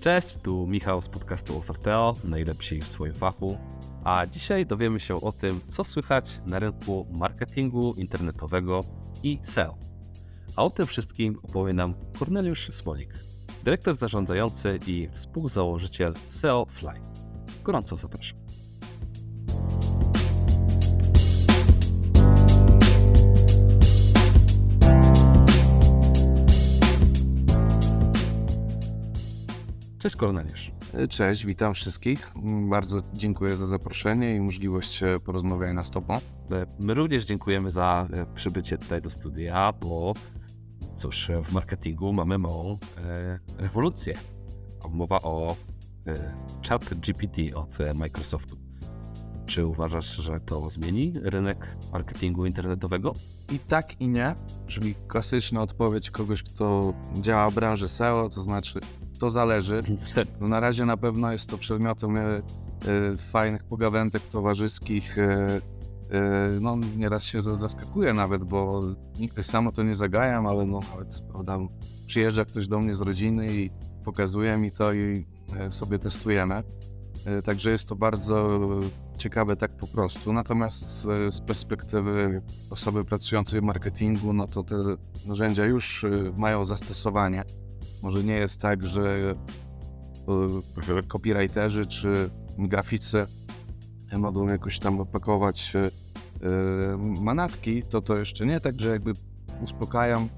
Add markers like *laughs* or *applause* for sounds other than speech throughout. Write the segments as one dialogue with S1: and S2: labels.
S1: Cześć, tu Michał z podcastu Oferteo, najlepsi w swoim fachu. A dzisiaj dowiemy się o tym, co słychać na rynku marketingu internetowego i SEO. A o tym wszystkim opowie nam Korneliusz Smolik, dyrektor zarządzający i współzałożyciel SEO Fly. Gorąco zapraszam. Cześć Korneliusz.
S2: Cześć, witam wszystkich. Bardzo dziękuję za zaproszenie i możliwość e, porozmawiania z Tobą.
S1: E, My również dziękujemy za e, przybycie tutaj do studia, bo cóż, w marketingu mamy małą e, rewolucję. Mowa o e, chat GPT od e, Microsoftu. Czy uważasz, że to zmieni rynek marketingu internetowego?
S2: I tak i nie, czyli klasyczna odpowiedź kogoś, kto działa w branży SEO, to znaczy to zależy. No na razie na pewno jest to przedmiotem e, e, fajnych pogawędek towarzyskich. E, e, no nieraz się za- zaskakuję nawet, bo nigdy sam o to nie zagajam, ale no nawet prawda, przyjeżdża ktoś do mnie z rodziny i pokazuje mi to i e, sobie testujemy. E, Także jest to bardzo ciekawe tak po prostu. Natomiast z perspektywy osoby pracującej w marketingu, no to te narzędzia już mają zastosowanie. Może nie jest tak, że e, copywriterzy czy graficy mogą jakoś tam opakować e, e, manatki, to to jeszcze nie, także jakby uspokajam.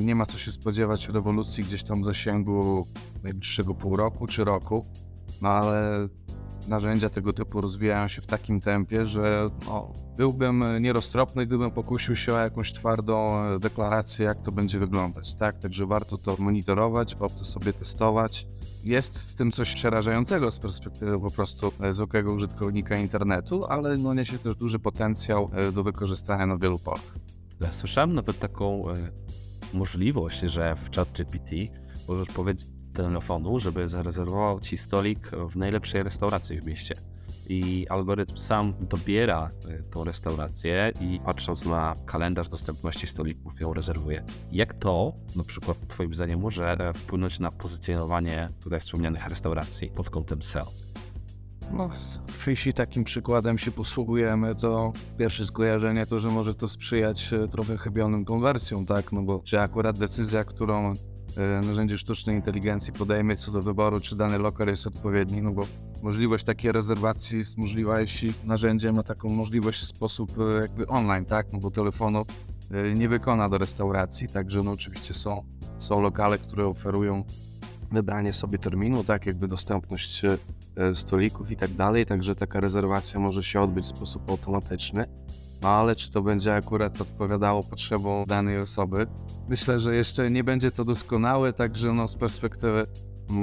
S2: Nie ma co się spodziewać rewolucji gdzieś tam w zasięgu najbliższego pół roku czy roku, no ale narzędzia tego typu rozwijają się w takim tempie, że no, byłbym nieroztropny, gdybym pokusił się o jakąś twardą e, deklarację, jak to będzie wyglądać, tak? Także warto to monitorować, warto sobie testować. Jest z tym coś przerażającego z perspektywy po prostu e, zwykłego użytkownika internetu, ale no, niesie też duży potencjał e, do wykorzystania na wielu polach.
S1: Ja Słyszałem nawet taką możliwość, że w ChatGPT możesz powiedzieć telefonu, żeby zarezerwował ci stolik w najlepszej restauracji w mieście. I algorytm sam dobiera e, tą restaurację i patrząc na kalendarz dostępności stolików ją rezerwuje. Jak to, na przykład Twoim zdaniem, może e, wpłynąć na pozycjonowanie tutaj wspomnianych restauracji pod kątem SEO?
S2: No, jeśli takim przykładem się posługujemy, to pierwsze skojarzenie to, że może to sprzyjać e, trochę chybionym konwersjom, tak? No bo czy akurat decyzja, którą e, narzędzie sztucznej inteligencji podejmie co do wyboru, czy dany lokal jest odpowiedni, no bo możliwość takiej rezerwacji jest możliwa, jeśli narzędzie ma taką możliwość w sposób e, jakby online, tak? No bo telefonu e, nie wykona do restauracji, także no oczywiście są, są lokale, które oferują wybranie sobie terminu, tak jakby dostępność stolików i tak dalej, także taka rezerwacja może się odbyć w sposób automatyczny. No ale czy to będzie akurat odpowiadało potrzebom danej osoby? Myślę, że jeszcze nie będzie to doskonałe, także no z perspektywy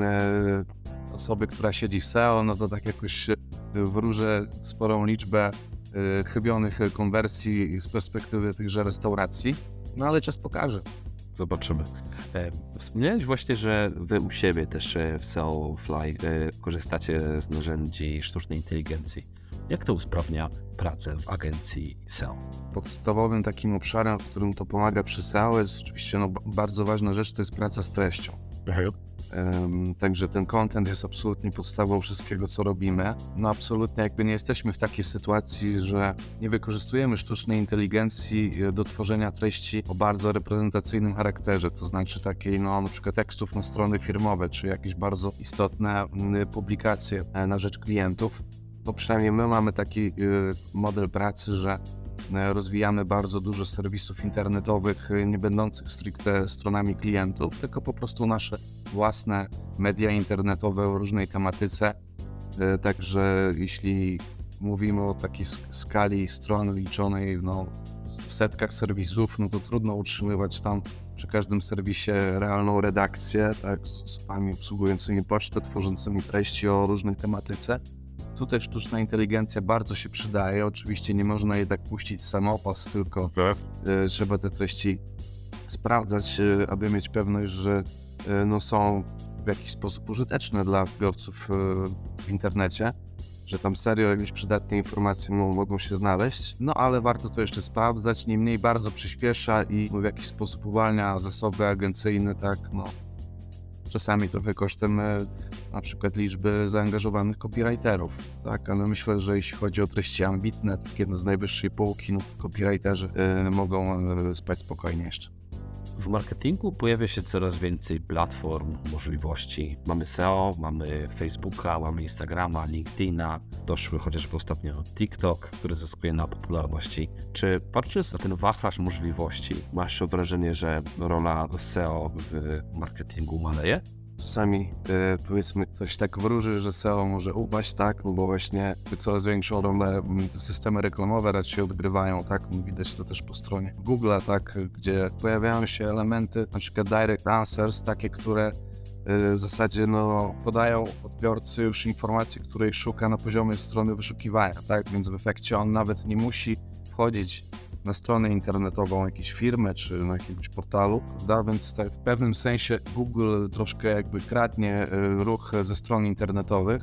S2: e, osoby, która siedzi w SEO, no to tak jakoś wróżę sporą liczbę e, chybionych konwersji z perspektywy tychże restauracji, no ale czas pokaże.
S1: Zobaczymy. E, Wspomniałeś właśnie, że wy u siebie też e, w SEO Fly e, korzystacie z narzędzi sztucznej inteligencji. Jak to usprawnia pracę w agencji SEO?
S2: podstawowym takim obszarem, w którym to pomaga przy SEO jest oczywiście no, ba- bardzo ważna rzecz, to jest praca z treścią. Em, Także ten content jest absolutnie podstawą wszystkiego, co robimy. No absolutnie jakby nie jesteśmy w takiej sytuacji, że nie wykorzystujemy sztucznej inteligencji e, do tworzenia treści o bardzo reprezentacyjnym charakterze, to znaczy takiej no na przykład tekstów na strony firmowe, czy jakieś bardzo istotne mm, publikacje e, na rzecz klientów. No przynajmniej my mamy taki e, model pracy, że e, rozwijamy bardzo dużo serwisów internetowych, e, nie będących stricte stronami klientów, tylko po prostu nasze własne media internetowe o różnej tematyce. E, Także jeśli mówimy o takiej sk- skali stron liczonej no, w setkach serwisów, no to trudno utrzymywać tam przy każdym serwisie realną redakcję, tak, z osobami obsługującymi pocztę, tworzącymi treści o różnej tematyce. Tutaj sztuczna inteligencja bardzo się przydaje. Oczywiście nie można jej tak puścić samopas, tylko e, trzeba te treści sprawdzać, e, aby mieć pewność, że e, no, są w jakiś sposób użyteczne dla odbiorców w internecie, że tam serio jakieś przydatne informacje mo- mogą się znaleźć. No ale warto to jeszcze sprawdzać. Niemniej bardzo przyspiesza i w jakiś sposób uwalnia zasoby agencyjne, tak, no. Czasami trochę kosztem e, na przykład liczby zaangażowanych copywriterów, tak, ale myślę, że jeśli chodzi o treści ambitne, takie z najwyższej półki, no, copywriterzy y, mogą y, spać spokojnie jeszcze.
S1: W marketingu pojawia się coraz więcej platform, możliwości. Mamy SEO, mamy Facebooka, mamy Instagrama, LinkedIna, doszły chociażby ostatnio TikTok, który zyskuje na popularności. Czy patrząc na ten wachlarz możliwości, masz wrażenie, że rola SEO w marketingu maleje?
S2: Czasami e, powiedzmy ktoś tak wróży, że SEO może upaść, tak, no bo właśnie coraz większą rolę te systemy reklamowe raczej odgrywają, tak, no widać to też po stronie Google'a, tak, gdzie pojawiają się elementy, na przykład direct answers, takie, które e, w zasadzie no, podają odbiorcy już informacje, której szuka na poziomie strony wyszukiwania, tak? Więc w efekcie on nawet nie musi wchodzić na stronę internetową jakiejś firmy czy na jakiegoś portalu, prawda? Więc tak w pewnym sensie Google troszkę jakby kradnie y, ruch ze stron internetowych,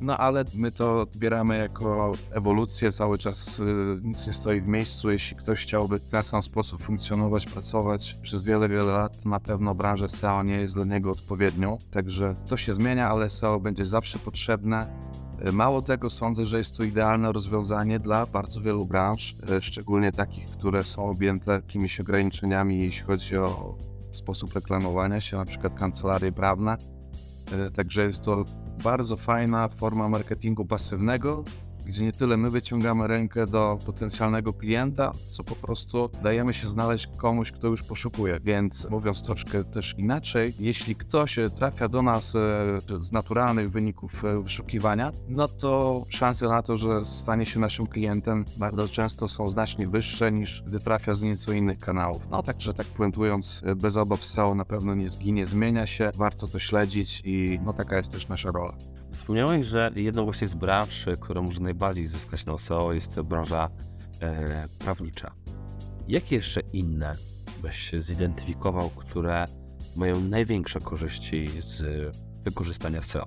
S2: no ale my to odbieramy jako ewolucję, cały czas y, nic nie stoi w miejscu. Jeśli ktoś chciałby w ten sam sposób funkcjonować, pracować przez wiele, wiele lat, na pewno branża SEO nie jest dla niego odpowiednią. Także to się zmienia, ale SEO będzie zawsze potrzebne. Mało tego, sądzę, że jest to idealne rozwiązanie dla bardzo wielu branż, e, szczególnie takich, które są objęte jakimiś ograniczeniami, jeśli chodzi o sposób reklamowania się, na przykład kancelarie prawne. E, także jest to bardzo fajna forma marketingu pasywnego, gdzie nie tyle my wyciągamy rękę do potencjalnego klienta, co po prostu dajemy się znaleźć komuś, kto już poszukuje. Więc mówiąc troszkę też inaczej, jeśli ktoś trafia do nas e, z naturalnych wyników e, wyszukiwania, no to szanse na to, że stanie się naszym klientem bardzo często są znacznie wyższe niż gdy trafia z nieco innych kanałów. No także tak puentując, e, bez obaw SEO na pewno nie zginie, zmienia się, warto to śledzić i no taka jest też nasza rola.
S1: Wspomniałeś, że jedną właśnie z branż, która może najbardziej zyskać na SEO jest branża e, prawnicza. Jakie jeszcze inne byś zidentyfikował, które mają największe korzyści z wykorzystania SEO?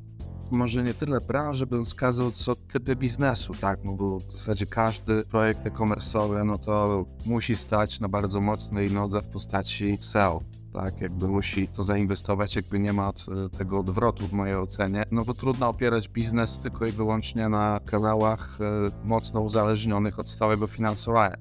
S2: Może nie tyle branży bym wskazał, co typy biznesu, tak? No bo w zasadzie każdy projekt e-commerce'owy, no to musi stać na bardzo mocnej nodze w postaci SEO tak, jakby musi to zainwestować, jakby nie ma tego odwrotu w mojej ocenie, no bo trudno opierać biznes tylko i wyłącznie na kanałach e, mocno uzależnionych od stałego finansowania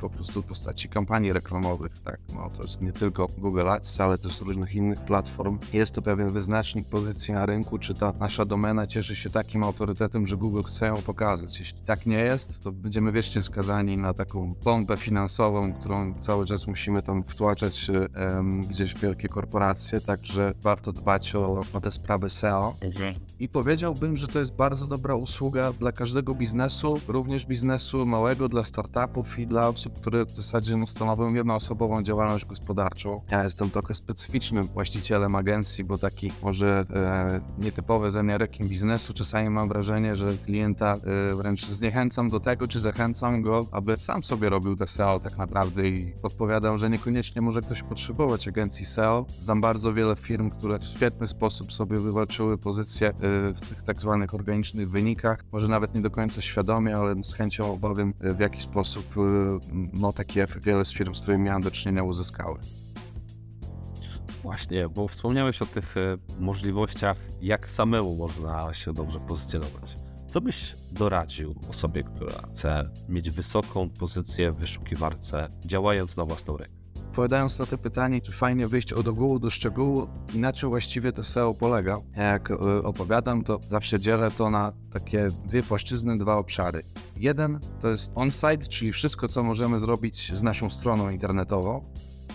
S2: po prostu w postaci kampanii reklamowych, tak, no to jest nie tylko Google Ads, ale też różnych innych platform. Jest to pewien wyznacznik pozycji na rynku, czy ta nasza domena cieszy się takim autorytetem, że Google chce ją pokazać. Jeśli tak nie jest, to będziemy wiecznie skazani na taką bombę finansową, którą cały czas musimy tam wtłaczać um, gdzieś w wielkie korporacje, także warto dbać o, o te sprawy SEO. Okay. I powiedziałbym, że to jest bardzo dobra usługa dla każdego biznesu, również biznesu małego, dla startupów i dla osób, osób, które w zasadzie no, stanowią jednoosobową działalność gospodarczą. Ja jestem trochę specyficznym właścicielem agencji, bo taki może e, nietypowy rekin biznesu. Czasami mam wrażenie, że klienta e, wręcz zniechęcam do tego, czy zachęcam go, aby sam sobie robił te SEO tak naprawdę i podpowiadam, że niekoniecznie może ktoś potrzebować agencji SEO. Znam bardzo wiele firm, które w świetny sposób sobie wywalczyły pozycję e, w tych tak zwanych organicznych wynikach. Może nawet nie do końca świadomie, ale z chęcią obowiem e, w jaki sposób e, no, takie wiele z firm, z którymi miałem do czynienia, uzyskały.
S1: Właśnie, bo wspomniałeś o tych e, możliwościach, jak samemu można się dobrze pozycjonować. Co byś doradził osobie, która chce mieć wysoką pozycję w wyszukiwarce, działając na własną rękę?
S2: Odpowiadając na to pytanie, czy fajnie wyjść od ogółu do szczegółu, na czym właściwie to SEO polega? Jak e, opowiadam, to zawsze dzielę to na takie dwie płaszczyzny, dwa obszary. Jeden to jest on-site, czyli wszystko, co możemy zrobić z naszą stroną internetową.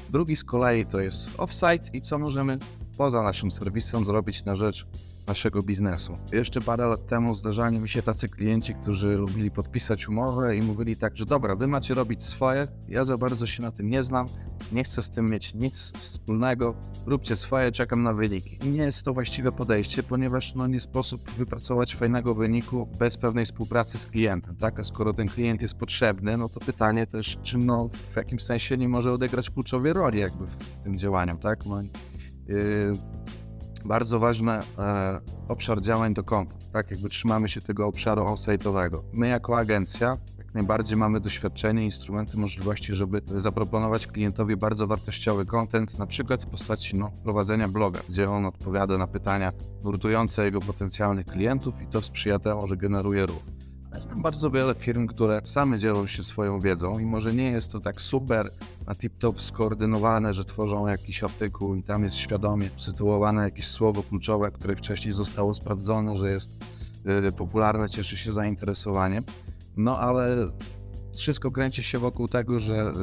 S2: Drugi z kolei to jest off-site i co możemy poza naszym serwisem zrobić na rzecz naszego biznesu. Jeszcze parę lat temu zdarzali mi się tacy klienci, którzy lubili podpisać umowę i mówili tak, że dobra, wy macie robić swoje, ja za bardzo się na tym nie znam, nie chcę z tym mieć nic wspólnego, róbcie swoje, czekam na wyniki. I nie jest to właściwe podejście, ponieważ no, nie sposób wypracować fajnego wyniku bez pewnej współpracy z klientem, tak? A skoro ten klient jest potrzebny, no to pytanie też, czy no, w jakimś sensie nie może odegrać kluczowej roli jakby w tym działaniu, tak? No, yy, bardzo ważny e, obszar działań do konta, tak? Jakby trzymamy się tego obszaru on-site'owego. My jako agencja, jak najbardziej mamy doświadczenie, instrumenty, możliwości, żeby zaproponować klientowi bardzo wartościowy content, na przykład w postaci no, prowadzenia bloga, gdzie on odpowiada na pytania nurtujące jego potencjalnych klientów i to sprzyja temu, że generuje ruch. Znam bardzo wiele firm, które same dzielą się swoją wiedzą i może nie jest to tak super na tip-top skoordynowane, że tworzą jakiś artykuł i tam jest świadomie sytuowane jakieś słowo kluczowe, które wcześniej zostało sprawdzone, że jest y, popularne, cieszy się zainteresowaniem. No ale wszystko kręci się wokół tego, że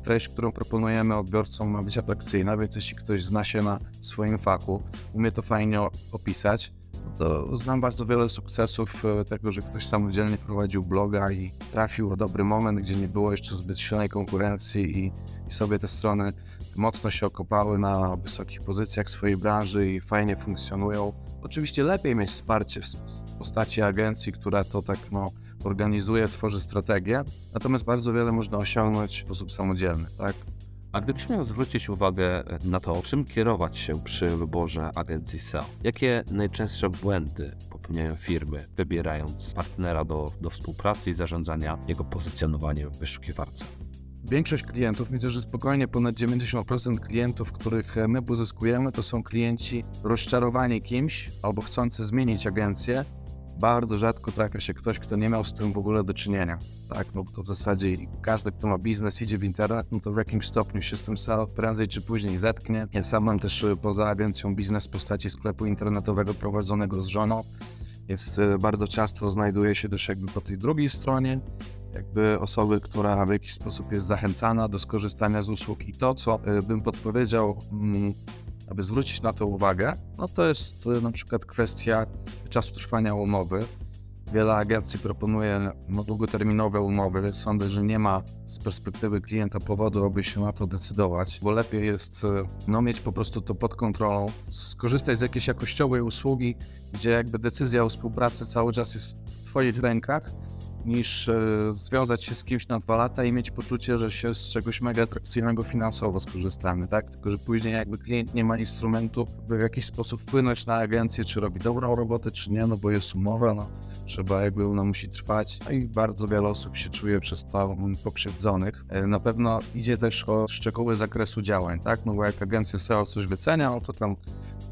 S2: y, treść, którą proponujemy odbiorcom ma być atrakcyjna, więc jeśli ktoś zna się na swoim faku, umie to fajnie opisać, to znam bardzo wiele sukcesów e, tego, że ktoś samodzielnie prowadził bloga i trafił w dobry moment, gdzie nie było jeszcze zbyt silnej konkurencji i, i sobie te strony mocno się okopały na wysokich pozycjach swojej branży i fajnie funkcjonują. Oczywiście lepiej mieć wsparcie w postaci agencji, która to tak no, organizuje, tworzy strategię, natomiast bardzo wiele można osiągnąć w sposób samodzielny, tak?
S1: A gdybyś miał zwrócić uwagę na to, czym kierować się przy wyborze agencji SEO, jakie najczęstsze błędy popełniają firmy, wybierając partnera do, do współpracy i zarządzania jego pozycjonowaniem w wyszukiwarce?
S2: Większość klientów, myślę, że spokojnie ponad 90% klientów, których my pozyskujemy, to są klienci rozczarowani kimś albo chcący zmienić agencję, bardzo rzadko trafia się ktoś, kto nie miał z tym w ogóle do czynienia. Tak, no to w zasadzie każdy, kto ma biznes, idzie w internet, no to w jakimś stopniu się z tym prędzej czy później zetknie. Ja sam mam też y, poza agencją biznes w postaci sklepu internetowego prowadzonego z żoną, więc y, bardzo często znajduje się też jakby po tej drugiej stronie, jakby osoby, która w jakiś sposób jest zachęcana do skorzystania z usług i to, co y, bym podpowiedział mm, aby zwrócić na to uwagę, no to jest e, na przykład kwestia czasu trwania umowy. Wiele agencji proponuje no, długoterminowe umowy. Sądzę, że nie ma z perspektywy klienta powodu, aby się na to decydować, bo lepiej jest e, no, mieć po prostu to pod kontrolą, skorzystać z jakiejś jakościowej usługi, gdzie jakby decyzja o współpracy cały czas jest w Twoich rękach niż e, związać się z kimś na dwa lata i mieć poczucie, że się z czegoś mega atrakcyjnego finansowo skorzystamy, tak? Tylko, że później jakby klient nie ma instrumentu, by w jakiś sposób wpłynąć na agencję, czy robi dobrą robotę, czy nie, no bo jest umowa, no trzeba jakby ona musi trwać no i bardzo wiele osób się czuje przez to pokrzywdzonych. E, na pewno idzie też o szczegóły zakresu działań, tak? No bo jak agencja SEO coś wycenia, no to tam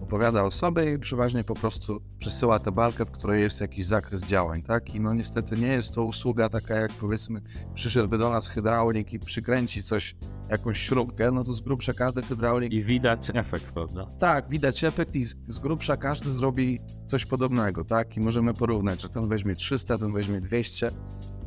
S2: opowiada o sobie i przeważnie po prostu przesyła tę balkę, w której jest jakiś zakres działań, tak? I no niestety nie jest to usługa taka jak powiedzmy przyszedłby do nas hydraulik i przykręci coś, jakąś śrubkę, no to z grubsza każdy hydraulik...
S1: I widać efekt, prawda?
S2: Tak, widać efekt i z, z grubsza każdy zrobi coś podobnego, tak? I możemy porównać, że ten weźmie 300, ten weźmie 200,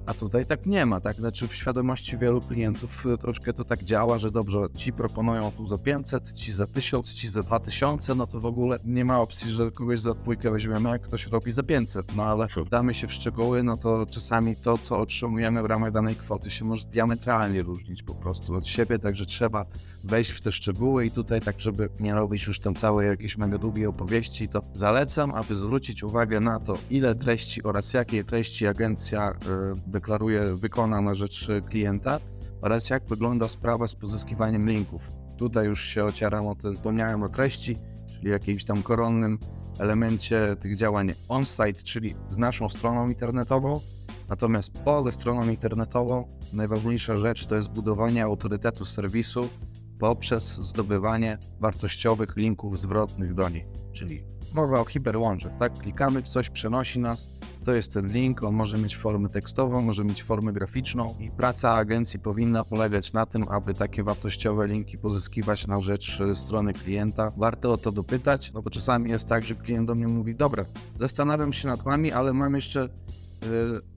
S2: a tutaj tak nie ma, tak? Znaczy w świadomości wielu klientów y, troszkę to tak działa, że dobrze, ci proponują tu za 500, ci za 1000, ci za 2000, no to w ogóle nie ma opcji, że kogoś za dwójkę weźmiemy, jak ktoś robi za 500. No ale damy się w szczegóły, no to czasami to, co otrzymujemy w ramach danej kwoty się może diametralnie różnić po prostu od siebie, także trzeba wejść w te szczegóły i tutaj tak, żeby nie robić już tam całej jakiejś mega długiej opowieści, to zalecam, aby zwrócić uwagę na to, ile treści oraz jakiej treści agencja y, deklaruje, wykona na rzecz klienta oraz jak wygląda sprawa z pozyskiwaniem linków. Tutaj już się ocieram o tym, wspomniałem o treści, czyli jakimś tam koronnym elemencie tych działań on-site, czyli z naszą stroną internetową. Natomiast poza stroną internetową najważniejsza rzecz to jest budowanie autorytetu serwisu poprzez zdobywanie wartościowych linków zwrotnych do niej. Czyli mowa o hiperłączach, tak? Klikamy w coś, przenosi nas, to jest ten link, on może mieć formę tekstową, może mieć formę graficzną i praca agencji powinna polegać na tym, aby takie wartościowe linki pozyskiwać na rzecz e, strony klienta. Warto o to dopytać, no bo czasami jest tak, że klient do mnie mówi, dobra, zastanawiam się nad wami, ale mam jeszcze y,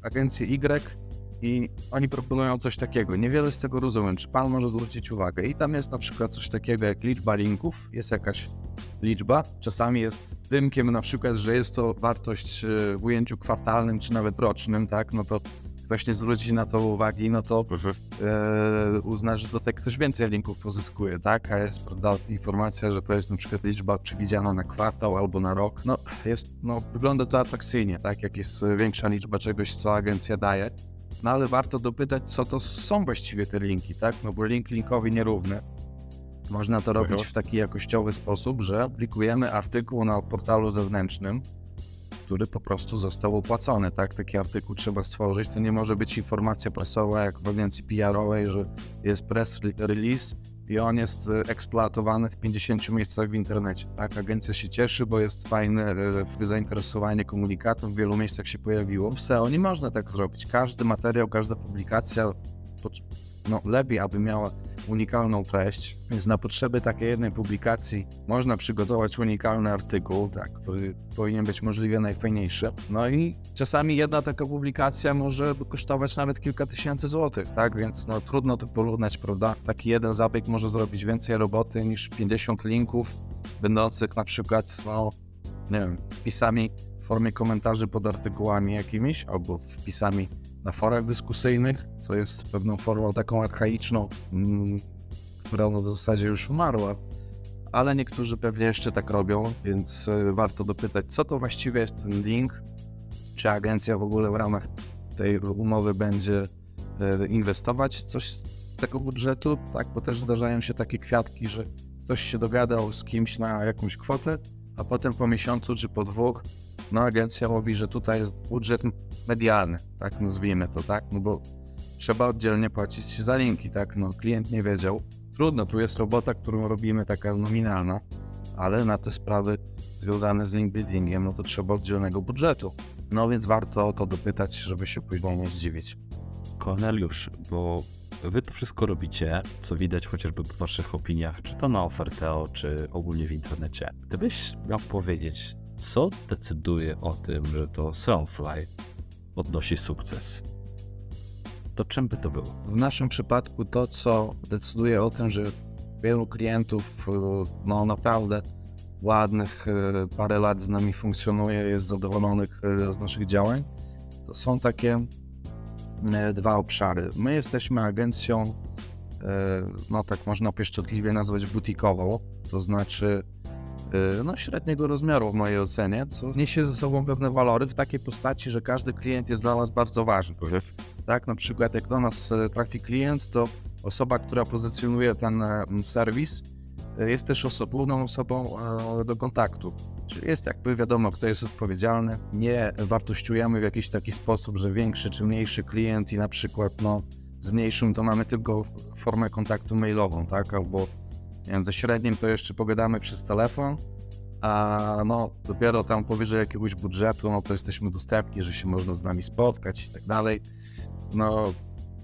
S2: agencję Y, i oni proponują coś takiego. Niewiele z tego rozumiem, czy pan może zwrócić uwagę. I tam jest na przykład coś takiego jak liczba linków, jest jakaś liczba. Czasami jest dymkiem na przykład, że jest to wartość e, w ujęciu kwartalnym czy nawet rocznym, tak? No to ktoś nie zwróci na to uwagi, no to mhm. e, uzna, że tutaj ktoś więcej linków pozyskuje, tak? A jest prawda, informacja, że to jest na przykład liczba przewidziana na kwartał albo na rok. No, jest, no, wygląda to atrakcyjnie, tak? Jak jest większa liczba czegoś, co agencja daje. No ale warto dopytać, co to są właściwie te linki, tak? No bo link linkowi nierówny. Można to robić w taki jakościowy sposób, że aplikujemy artykuł na portalu zewnętrznym, który po prostu został opłacony, tak? Taki artykuł trzeba stworzyć, to nie może być informacja prasowa jak w agencji PR-owej, że jest press release i on jest e, eksploatowany w 50 miejscach w internecie. Tak, agencja się cieszy, bo jest fajne e, zainteresowanie komunikatem, w wielu miejscach się pojawiło. W SEO nie można tak zrobić. Każdy materiał, każda publikacja no, lepiej, aby miała unikalną treść, więc na potrzeby takiej jednej publikacji można przygotować unikalny artykuł, tak, który powinien być możliwie najfajniejszy. No i czasami jedna taka publikacja może kosztować nawet kilka tysięcy złotych, tak, więc no, trudno to porównać, prawda? Taki jeden zabieg może zrobić więcej roboty niż 50 linków, będących na przykład, no, nie wiem, wpisami w formie komentarzy pod artykułami jakimiś, albo wpisami na forach dyskusyjnych, co jest pewną formą taką archaiczną, mm, która w zasadzie już umarła, ale niektórzy pewnie jeszcze tak robią, więc e, warto dopytać, co to właściwie jest ten link, czy agencja w ogóle w ramach tej umowy będzie e, inwestować coś z tego budżetu, tak, bo też zdarzają się takie kwiatki, że ktoś się dogadał z kimś na jakąś kwotę, a potem po miesiącu czy po dwóch no agencja mówi, że tutaj jest budżet medialny, tak nazwijmy to, tak, no bo trzeba oddzielnie płacić za linki, tak, no klient nie wiedział. Trudno, tu jest robota, którą robimy taka nominalna, ale na te sprawy związane z link buildingiem, no to trzeba oddzielnego budżetu. No więc warto o to dopytać, żeby się później nie zdziwić.
S1: Korneliusz, bo wy to wszystko robicie, co widać chociażby w waszych opiniach, czy to na Oferteo, czy ogólnie w internecie. Gdybyś miał powiedzieć, co decyduje o tym, że to Soundfly odnosi sukces? To czym by to było?
S2: W naszym przypadku to, co decyduje o tym, że wielu klientów no naprawdę ładnych e, parę lat z nami funkcjonuje, jest zadowolonych e, z naszych działań, to są takie e, dwa obszary. My jesteśmy agencją, no tak można pieszczotliwie nazwać butikową, to znaczy no, średniego rozmiaru w mojej ocenie, co niesie ze sobą pewne walory w takiej postaci, że każdy klient jest dla nas bardzo ważny. Tak, na przykład jak do nas e, trafi klient, to osoba, która pozycjonuje ten e, serwis, e, jest też osobną osobą do kontaktu. Czyli jest jakby wiadomo, kto jest odpowiedzialny. Nie wartościujemy w jakiś taki sposób, że większy czy mniejszy klient i na przykład no, z mniejszym to mamy tylko formę kontaktu mailową, tak? Albo więc ze średnim to jeszcze pogadamy przez telefon, a no dopiero tam powyżej jakiegoś budżetu, no to jesteśmy dostępni, że się można z nami spotkać i tak dalej. No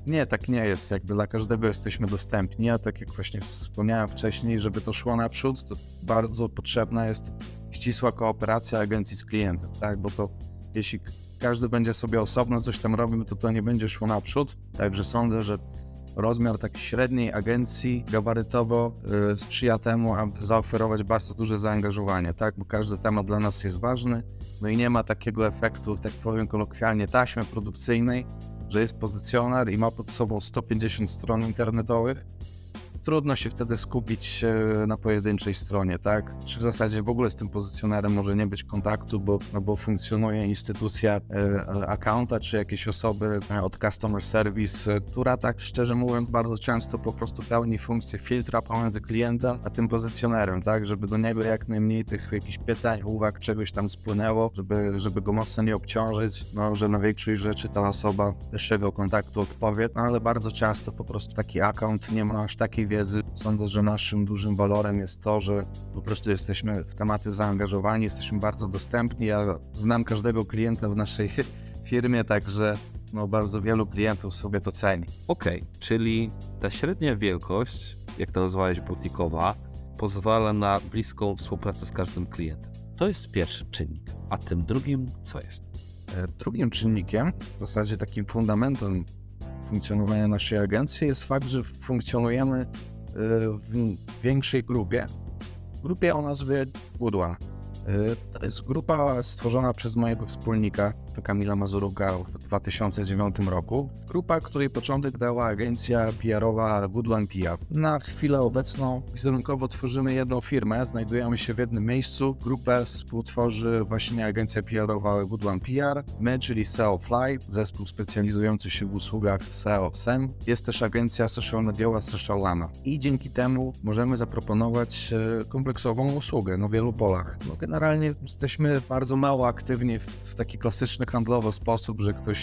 S2: nie, tak nie jest. Jakby dla każdego jesteśmy dostępni, a tak jak właśnie wspomniałem wcześniej, żeby to szło naprzód, to bardzo potrzebna jest ścisła kooperacja agencji z klientem, tak? Bo to jeśli każdy będzie sobie osobno coś tam robił, to to nie będzie szło naprzód. Także sądzę, że rozmiar tak średniej agencji gabarytowo y, sprzyja temu, aby zaoferować bardzo duże zaangażowanie, tak? Bo każdy temat dla nas jest ważny, no i nie ma takiego efektu, tak powiem kolokwialnie, taśmy produkcyjnej, że jest pozycjoner i ma pod sobą 150 stron internetowych, trudno się wtedy skupić na pojedynczej stronie, tak? Czy w zasadzie w ogóle z tym pozycjonerem może nie być kontaktu, bo, no bo funkcjonuje instytucja e, accounta, czy jakieś osoby e, od customer service, e, która tak szczerze mówiąc bardzo często po prostu pełni funkcję filtra pomiędzy klientem a tym pozycjonerem, tak? Żeby do niego jak najmniej tych jakichś pytań, uwag, czegoś tam spłynęło, żeby, żeby go mocno nie obciążyć, no, że na większość rzeczy ta osoba pierwszego kontaktu odpowie, no ale bardzo często po prostu taki account nie ma aż takiej wiedzy, wiedzy. Sądzę, że naszym dużym walorem jest to, że po prostu jesteśmy w tematy zaangażowani, jesteśmy bardzo dostępni. Ja znam każdego klienta w naszej *laughs* firmie, także no, bardzo wielu klientów sobie to ceni.
S1: Okej, okay, czyli ta średnia wielkość, jak to nazwałeś, butikowa, pozwala na bliską współpracę z każdym klientem. To jest pierwszy czynnik. A tym drugim co jest?
S2: E, drugim czynnikiem, w zasadzie takim fundamentem funkcjonowania naszej agencji jest fakt, że funkcjonujemy w większej grupie, grupie o nazwie Goodwan. Y, to jest grupa stworzona przez mojego wspólnika, Kamila Mazurówka w 2009 roku. Grupa, której początek dała agencja PR-owa Good One PR. Na chwilę obecną wizerunkowo tworzymy jedną firmę, znajdujemy się w jednym miejscu. Grupę współtworzy właśnie agencja PR-owa Good One PR, my, czyli SEO Fly, zespół specjalizujący się w usługach SEO SEM. Jest też agencja social mediowa Social Lama. I dzięki temu możemy zaproponować e, kompleksową usługę na wielu polach. No, generalnie jesteśmy bardzo mało aktywni w taki klasyczny handlowy sposób, że ktoś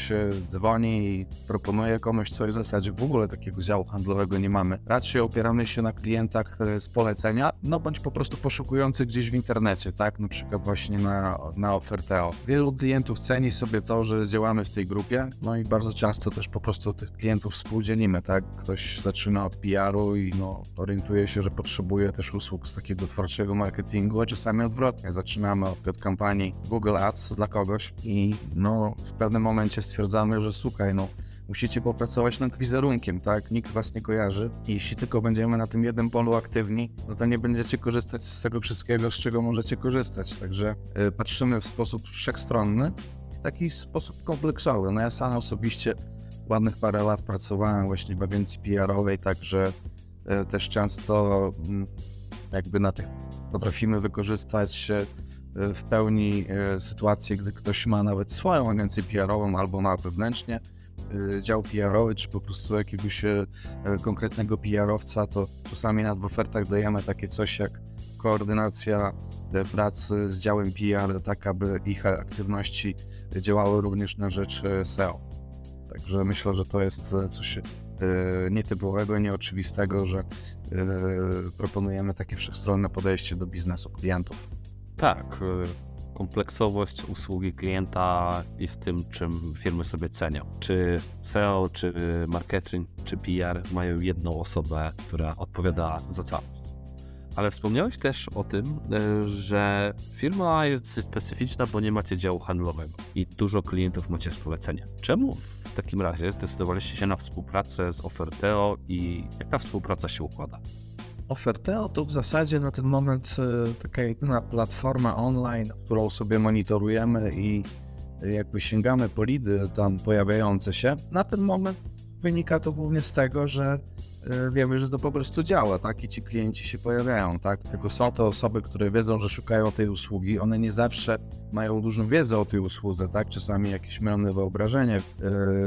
S2: dzwoni i proponuje komuś coś w zasadzie. W ogóle takiego działu handlowego nie mamy. Raczej opieramy się na klientach e, z polecenia, no bądź po prostu poszukujących gdzieś w internecie, tak? Na przykład właśnie na, na Oferteo. Wielu klientów ceni sobie to, że działamy w tej grupie, no i bardzo często też po prostu tych klientów współdzielimy, tak? Ktoś zaczyna od PR-u i no, orientuje się, że potrzebuje też usług z takiego twardszego marketingu, a czasami odwrotnie. Zaczynamy od kampanii Google Ads dla kogoś i no w pewnym momencie stwierdzamy, że słuchaj, no musicie popracować nad wizerunkiem, tak? Nikt was nie kojarzy. I jeśli tylko będziemy na tym jednym polu aktywni, no to nie będziecie korzystać z tego wszystkiego, z czego możecie korzystać. Także y, patrzymy w sposób wszechstronny, w taki sposób kompleksowy. No ja sam osobiście ładnych parę lat pracowałem właśnie w agencji PR-owej, także y, też często y, jakby na tych potrafimy wykorzystać w pełni sytuację, gdy ktoś ma nawet swoją agencję PR-ową albo ma wewnętrznie Y, dział PR-owy, czy po prostu jakiegoś e, konkretnego PR-owca, to czasami nad w ofertach dajemy takie coś jak koordynacja e, pracy z działem PR, tak aby ich aktywności działały również na rzecz e, SEO. Także myślę, że to jest coś nietypowego, nieoczywistego, że proponujemy takie wszechstronne podejście do biznesu klientów.
S1: Tak, kompleksowość usługi klienta jest tym, czym firmy sobie cenią. Czy SEO, czy marketing, czy PR mają jedną osobę, która odpowiada za całość. Ale wspomniałeś też o tym, e, że firma jest specyficzna, bo nie macie działu handlowego i dużo klientów macie z polecenia. Czemu w takim razie zdecydowaliście się na współpracę z Oferteo i jak ta współpraca się układa?
S2: Oferteo to w zasadzie na ten moment e, taka jedyna platforma online, którą sobie monitorujemy i jakby sięgamy po lidy tam pojawiające się. Na ten moment wynika to głównie z tego, że E, wiemy, że to po prostu działa, tak? I ci klienci się pojawiają, tak? Tylko są to osoby, które wiedzą, że szukają tej usługi. One nie zawsze mają dużą wiedzę o tej usłudze, tak? Czasami jakieś mylne wyobrażenie.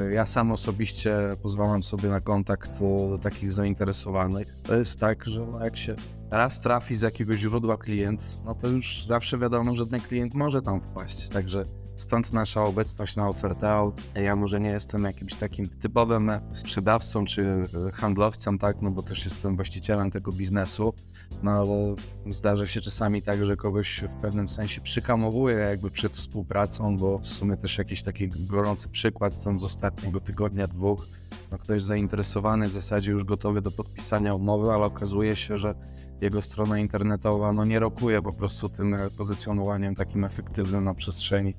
S2: E, ja sam osobiście pozwalam sobie na kontakt do takich zainteresowanych. To jest tak, że no jak się raz trafi z jakiegoś źródła klient, no to już zawsze wiadomo, że ten klient może tam wpaść. Także Stąd nasza obecność na Oferteo. Ja może nie jestem jakimś takim typowym sprzedawcą czy e, handlowcem, tak, no bo też jestem właścicielem tego biznesu, no ale zdarza się czasami tak, że kogoś w pewnym sensie przyhamowuje jakby przed współpracą, bo w sumie też jakiś taki gorący przykład tam z ostatniego tygodnia, dwóch, no ktoś zainteresowany w zasadzie już gotowy do podpisania umowy, ale okazuje się, że jego strona internetowa no nie rokuje po prostu tym pozycjonowaniem takim efektywnym na przestrzeni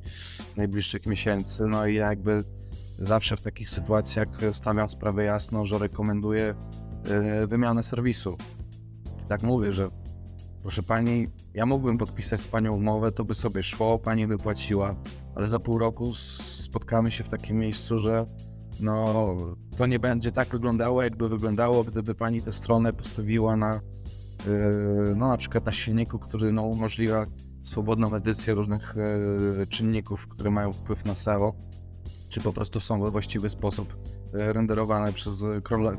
S2: najbliższych miesięcy. No i jakby zawsze w takich sytuacjach stawiam sprawę jasno, że rekomenduję e, wymianę serwisu. Tak mówię, że proszę pani, ja mógłbym podpisać z panią umowę, to by sobie szło, pani by płaciła, ale za pół roku spotkamy się w takim miejscu, że no to nie będzie tak wyglądało, jakby wyglądało, gdyby pani tę stronę postawiła na, no na przykład na silniku, który no, umożliwia swobodną edycję różnych yy, czynników, które mają wpływ na SEO, czy po prostu są we właściwy sposób yy, renderowane przez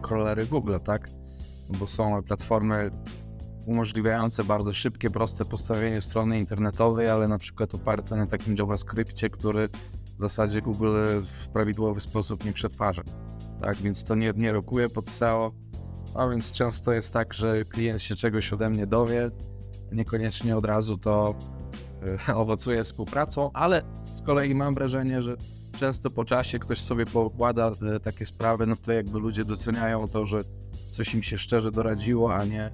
S2: crawlery Google, tak? Bo są platformy umożliwiające bardzo szybkie, proste postawienie strony internetowej, ale na przykład oparte na takim JavaScriptie, który w zasadzie Google w prawidłowy sposób nie przetwarza. Tak, więc to nie, nie rokuje pod SEO, a więc często jest tak, że klient się czegoś ode mnie dowie, niekoniecznie od razu to e, *laughs* owocuje współpracą, ale z kolei mam wrażenie, że często po czasie ktoś sobie poukłada e, takie sprawy, no to jakby ludzie doceniają to, że coś im się szczerze doradziło, a nie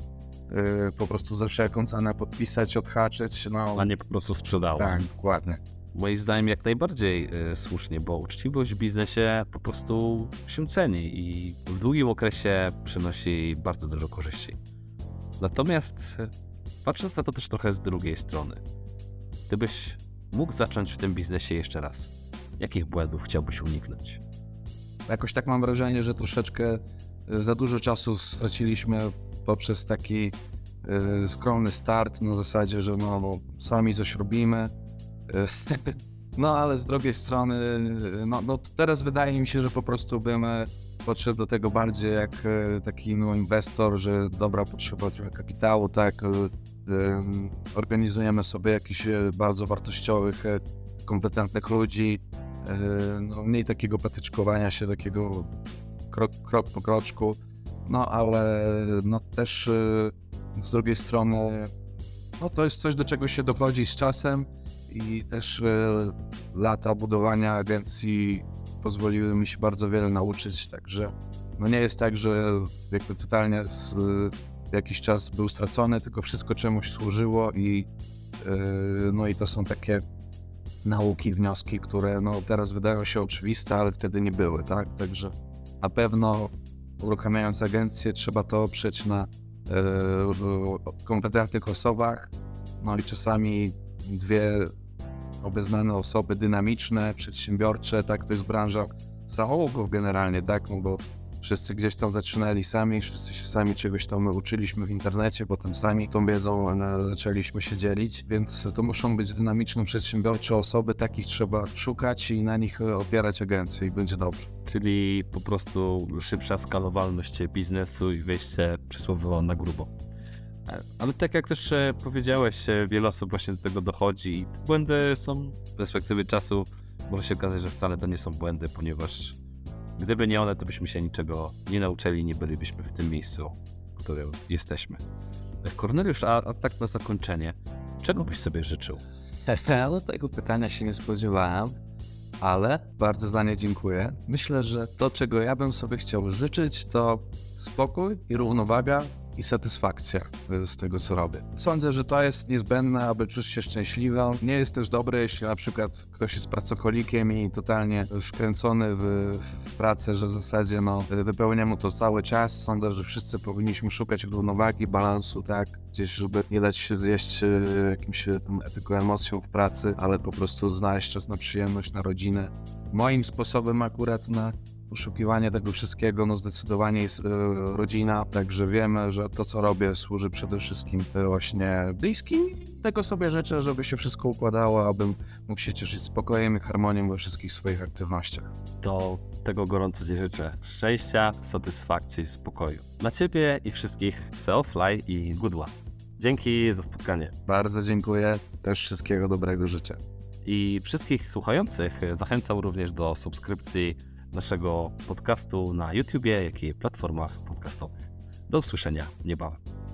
S2: yy, po prostu za wszelką cenę podpisać, odhaczyć. No,
S1: a nie po prostu sprzedało.
S2: Tak, dokładnie
S1: moim zdaniem jak najbardziej y, słusznie, bo uczciwość w biznesie po prostu się ceni i w długim okresie przynosi bardzo dużo korzyści. Natomiast e, patrząc na to też trochę z drugiej strony, gdybyś mógł zacząć w tym biznesie jeszcze raz, Jakich błędów chciałbyś uniknąć?
S2: Jakoś tak mam wrażenie, że troszeczkę y, za dużo czasu straciliśmy poprzez taki skromny start na zasadzie, że no sami coś robimy. *laughs* No ale z drugiej strony, no, no teraz wydaje mi się, że po prostu bym y, podszedł do tego bardziej jak y, taki no, inwestor, że dobra, potrzeba kapitału, tak, organizujemy sobie jakichś bardzo wartościowych, kompetentnych ludzi, no, mniej takiego patyczkowania się, takiego krok, krok po kroczku, no ale no też z drugiej strony no, to jest coś, do czego się dochodzi z czasem i też lata budowania agencji pozwoliły mi się bardzo wiele nauczyć, także no nie jest tak, że jakby totalnie z, jakiś czas był stracony, tylko wszystko czemuś służyło i yy, no i to są takie nauki, wnioski, które no teraz wydają się oczywiste, ale wtedy nie były, tak? Także na pewno uruchamiając agencję trzeba to oprzeć na kompetentnych osobach, no i czasami dwie obeznane osoby dynamiczne, przedsiębiorcze, tak, to jest branża załogów generalnie, tak, no bo wszyscy gdzieś tam zaczynali sami, wszyscy się sami czegoś tam uczyliśmy w internecie, potem sami tą wiedzą e, zaczęliśmy się dzielić, więc to muszą być dynamiczne, przedsiębiorcze osoby, takich trzeba szukać i na nich opierać agencję i będzie dobrze.
S1: Czyli po prostu szybsza skalowalność biznesu i wejście przysłowiowo na grubo. Ale tak jak też e, powiedziałeś, e, wiele osób właśnie do tego dochodzi i błędy są z perspektywy czasu może się okazać, że wcale to nie są błędy, ponieważ gdyby nie one, to byśmy się niczego nie nauczyli, nie bylibyśmy w tym miejscu, w którym jesteśmy. Korneliusz, a, a tak na zakończenie, czego byś sobie życzył?
S2: Ale *laughs* tego pytania się nie spodziewałem, ale bardzo za nie dziękuję. Myślę, że to, czego ja bym sobie chciał życzyć, to spokój i równowaga i satysfakcja z tego, co robię. Sądzę, że to jest niezbędne, aby czuć się szczęśliwą. Nie jest też dobre, jeśli na przykład ktoś jest pracokolikiem i totalnie wkręcony w, w pracę, że w zasadzie no, wypełnia mu to cały czas. Sądzę, że wszyscy powinniśmy szukać równowagi, balansu, tak, gdzieś, żeby nie dać się zjeść e, jakimś e, tylko emocjom w pracy, ale po prostu znaleźć czas na przyjemność, na rodzinę. Moim sposobem akurat na poszukiwanie tego wszystkiego, no zdecydowanie jest e, rodzina, także wiemy, że to, co robię, służy przede wszystkim właśnie bliskim. Tego sobie życzę, żeby się wszystko układało, abym mógł się cieszyć spokojem i harmonią we wszystkich swoich aktywnościach.
S1: To tego gorąco Ci życzę. Szczęścia, satysfakcji, spokoju. Dla Ciebie i wszystkich Selfly i Good One. Dzięki za spotkanie.
S2: Bardzo dziękuję. Też wszystkiego dobrego życzę.
S1: I wszystkich słuchających zachęcam również do subskrypcji naszego podcastu na YouTubie, jak i platformach podcastowych. Do usłyszenia niebawem.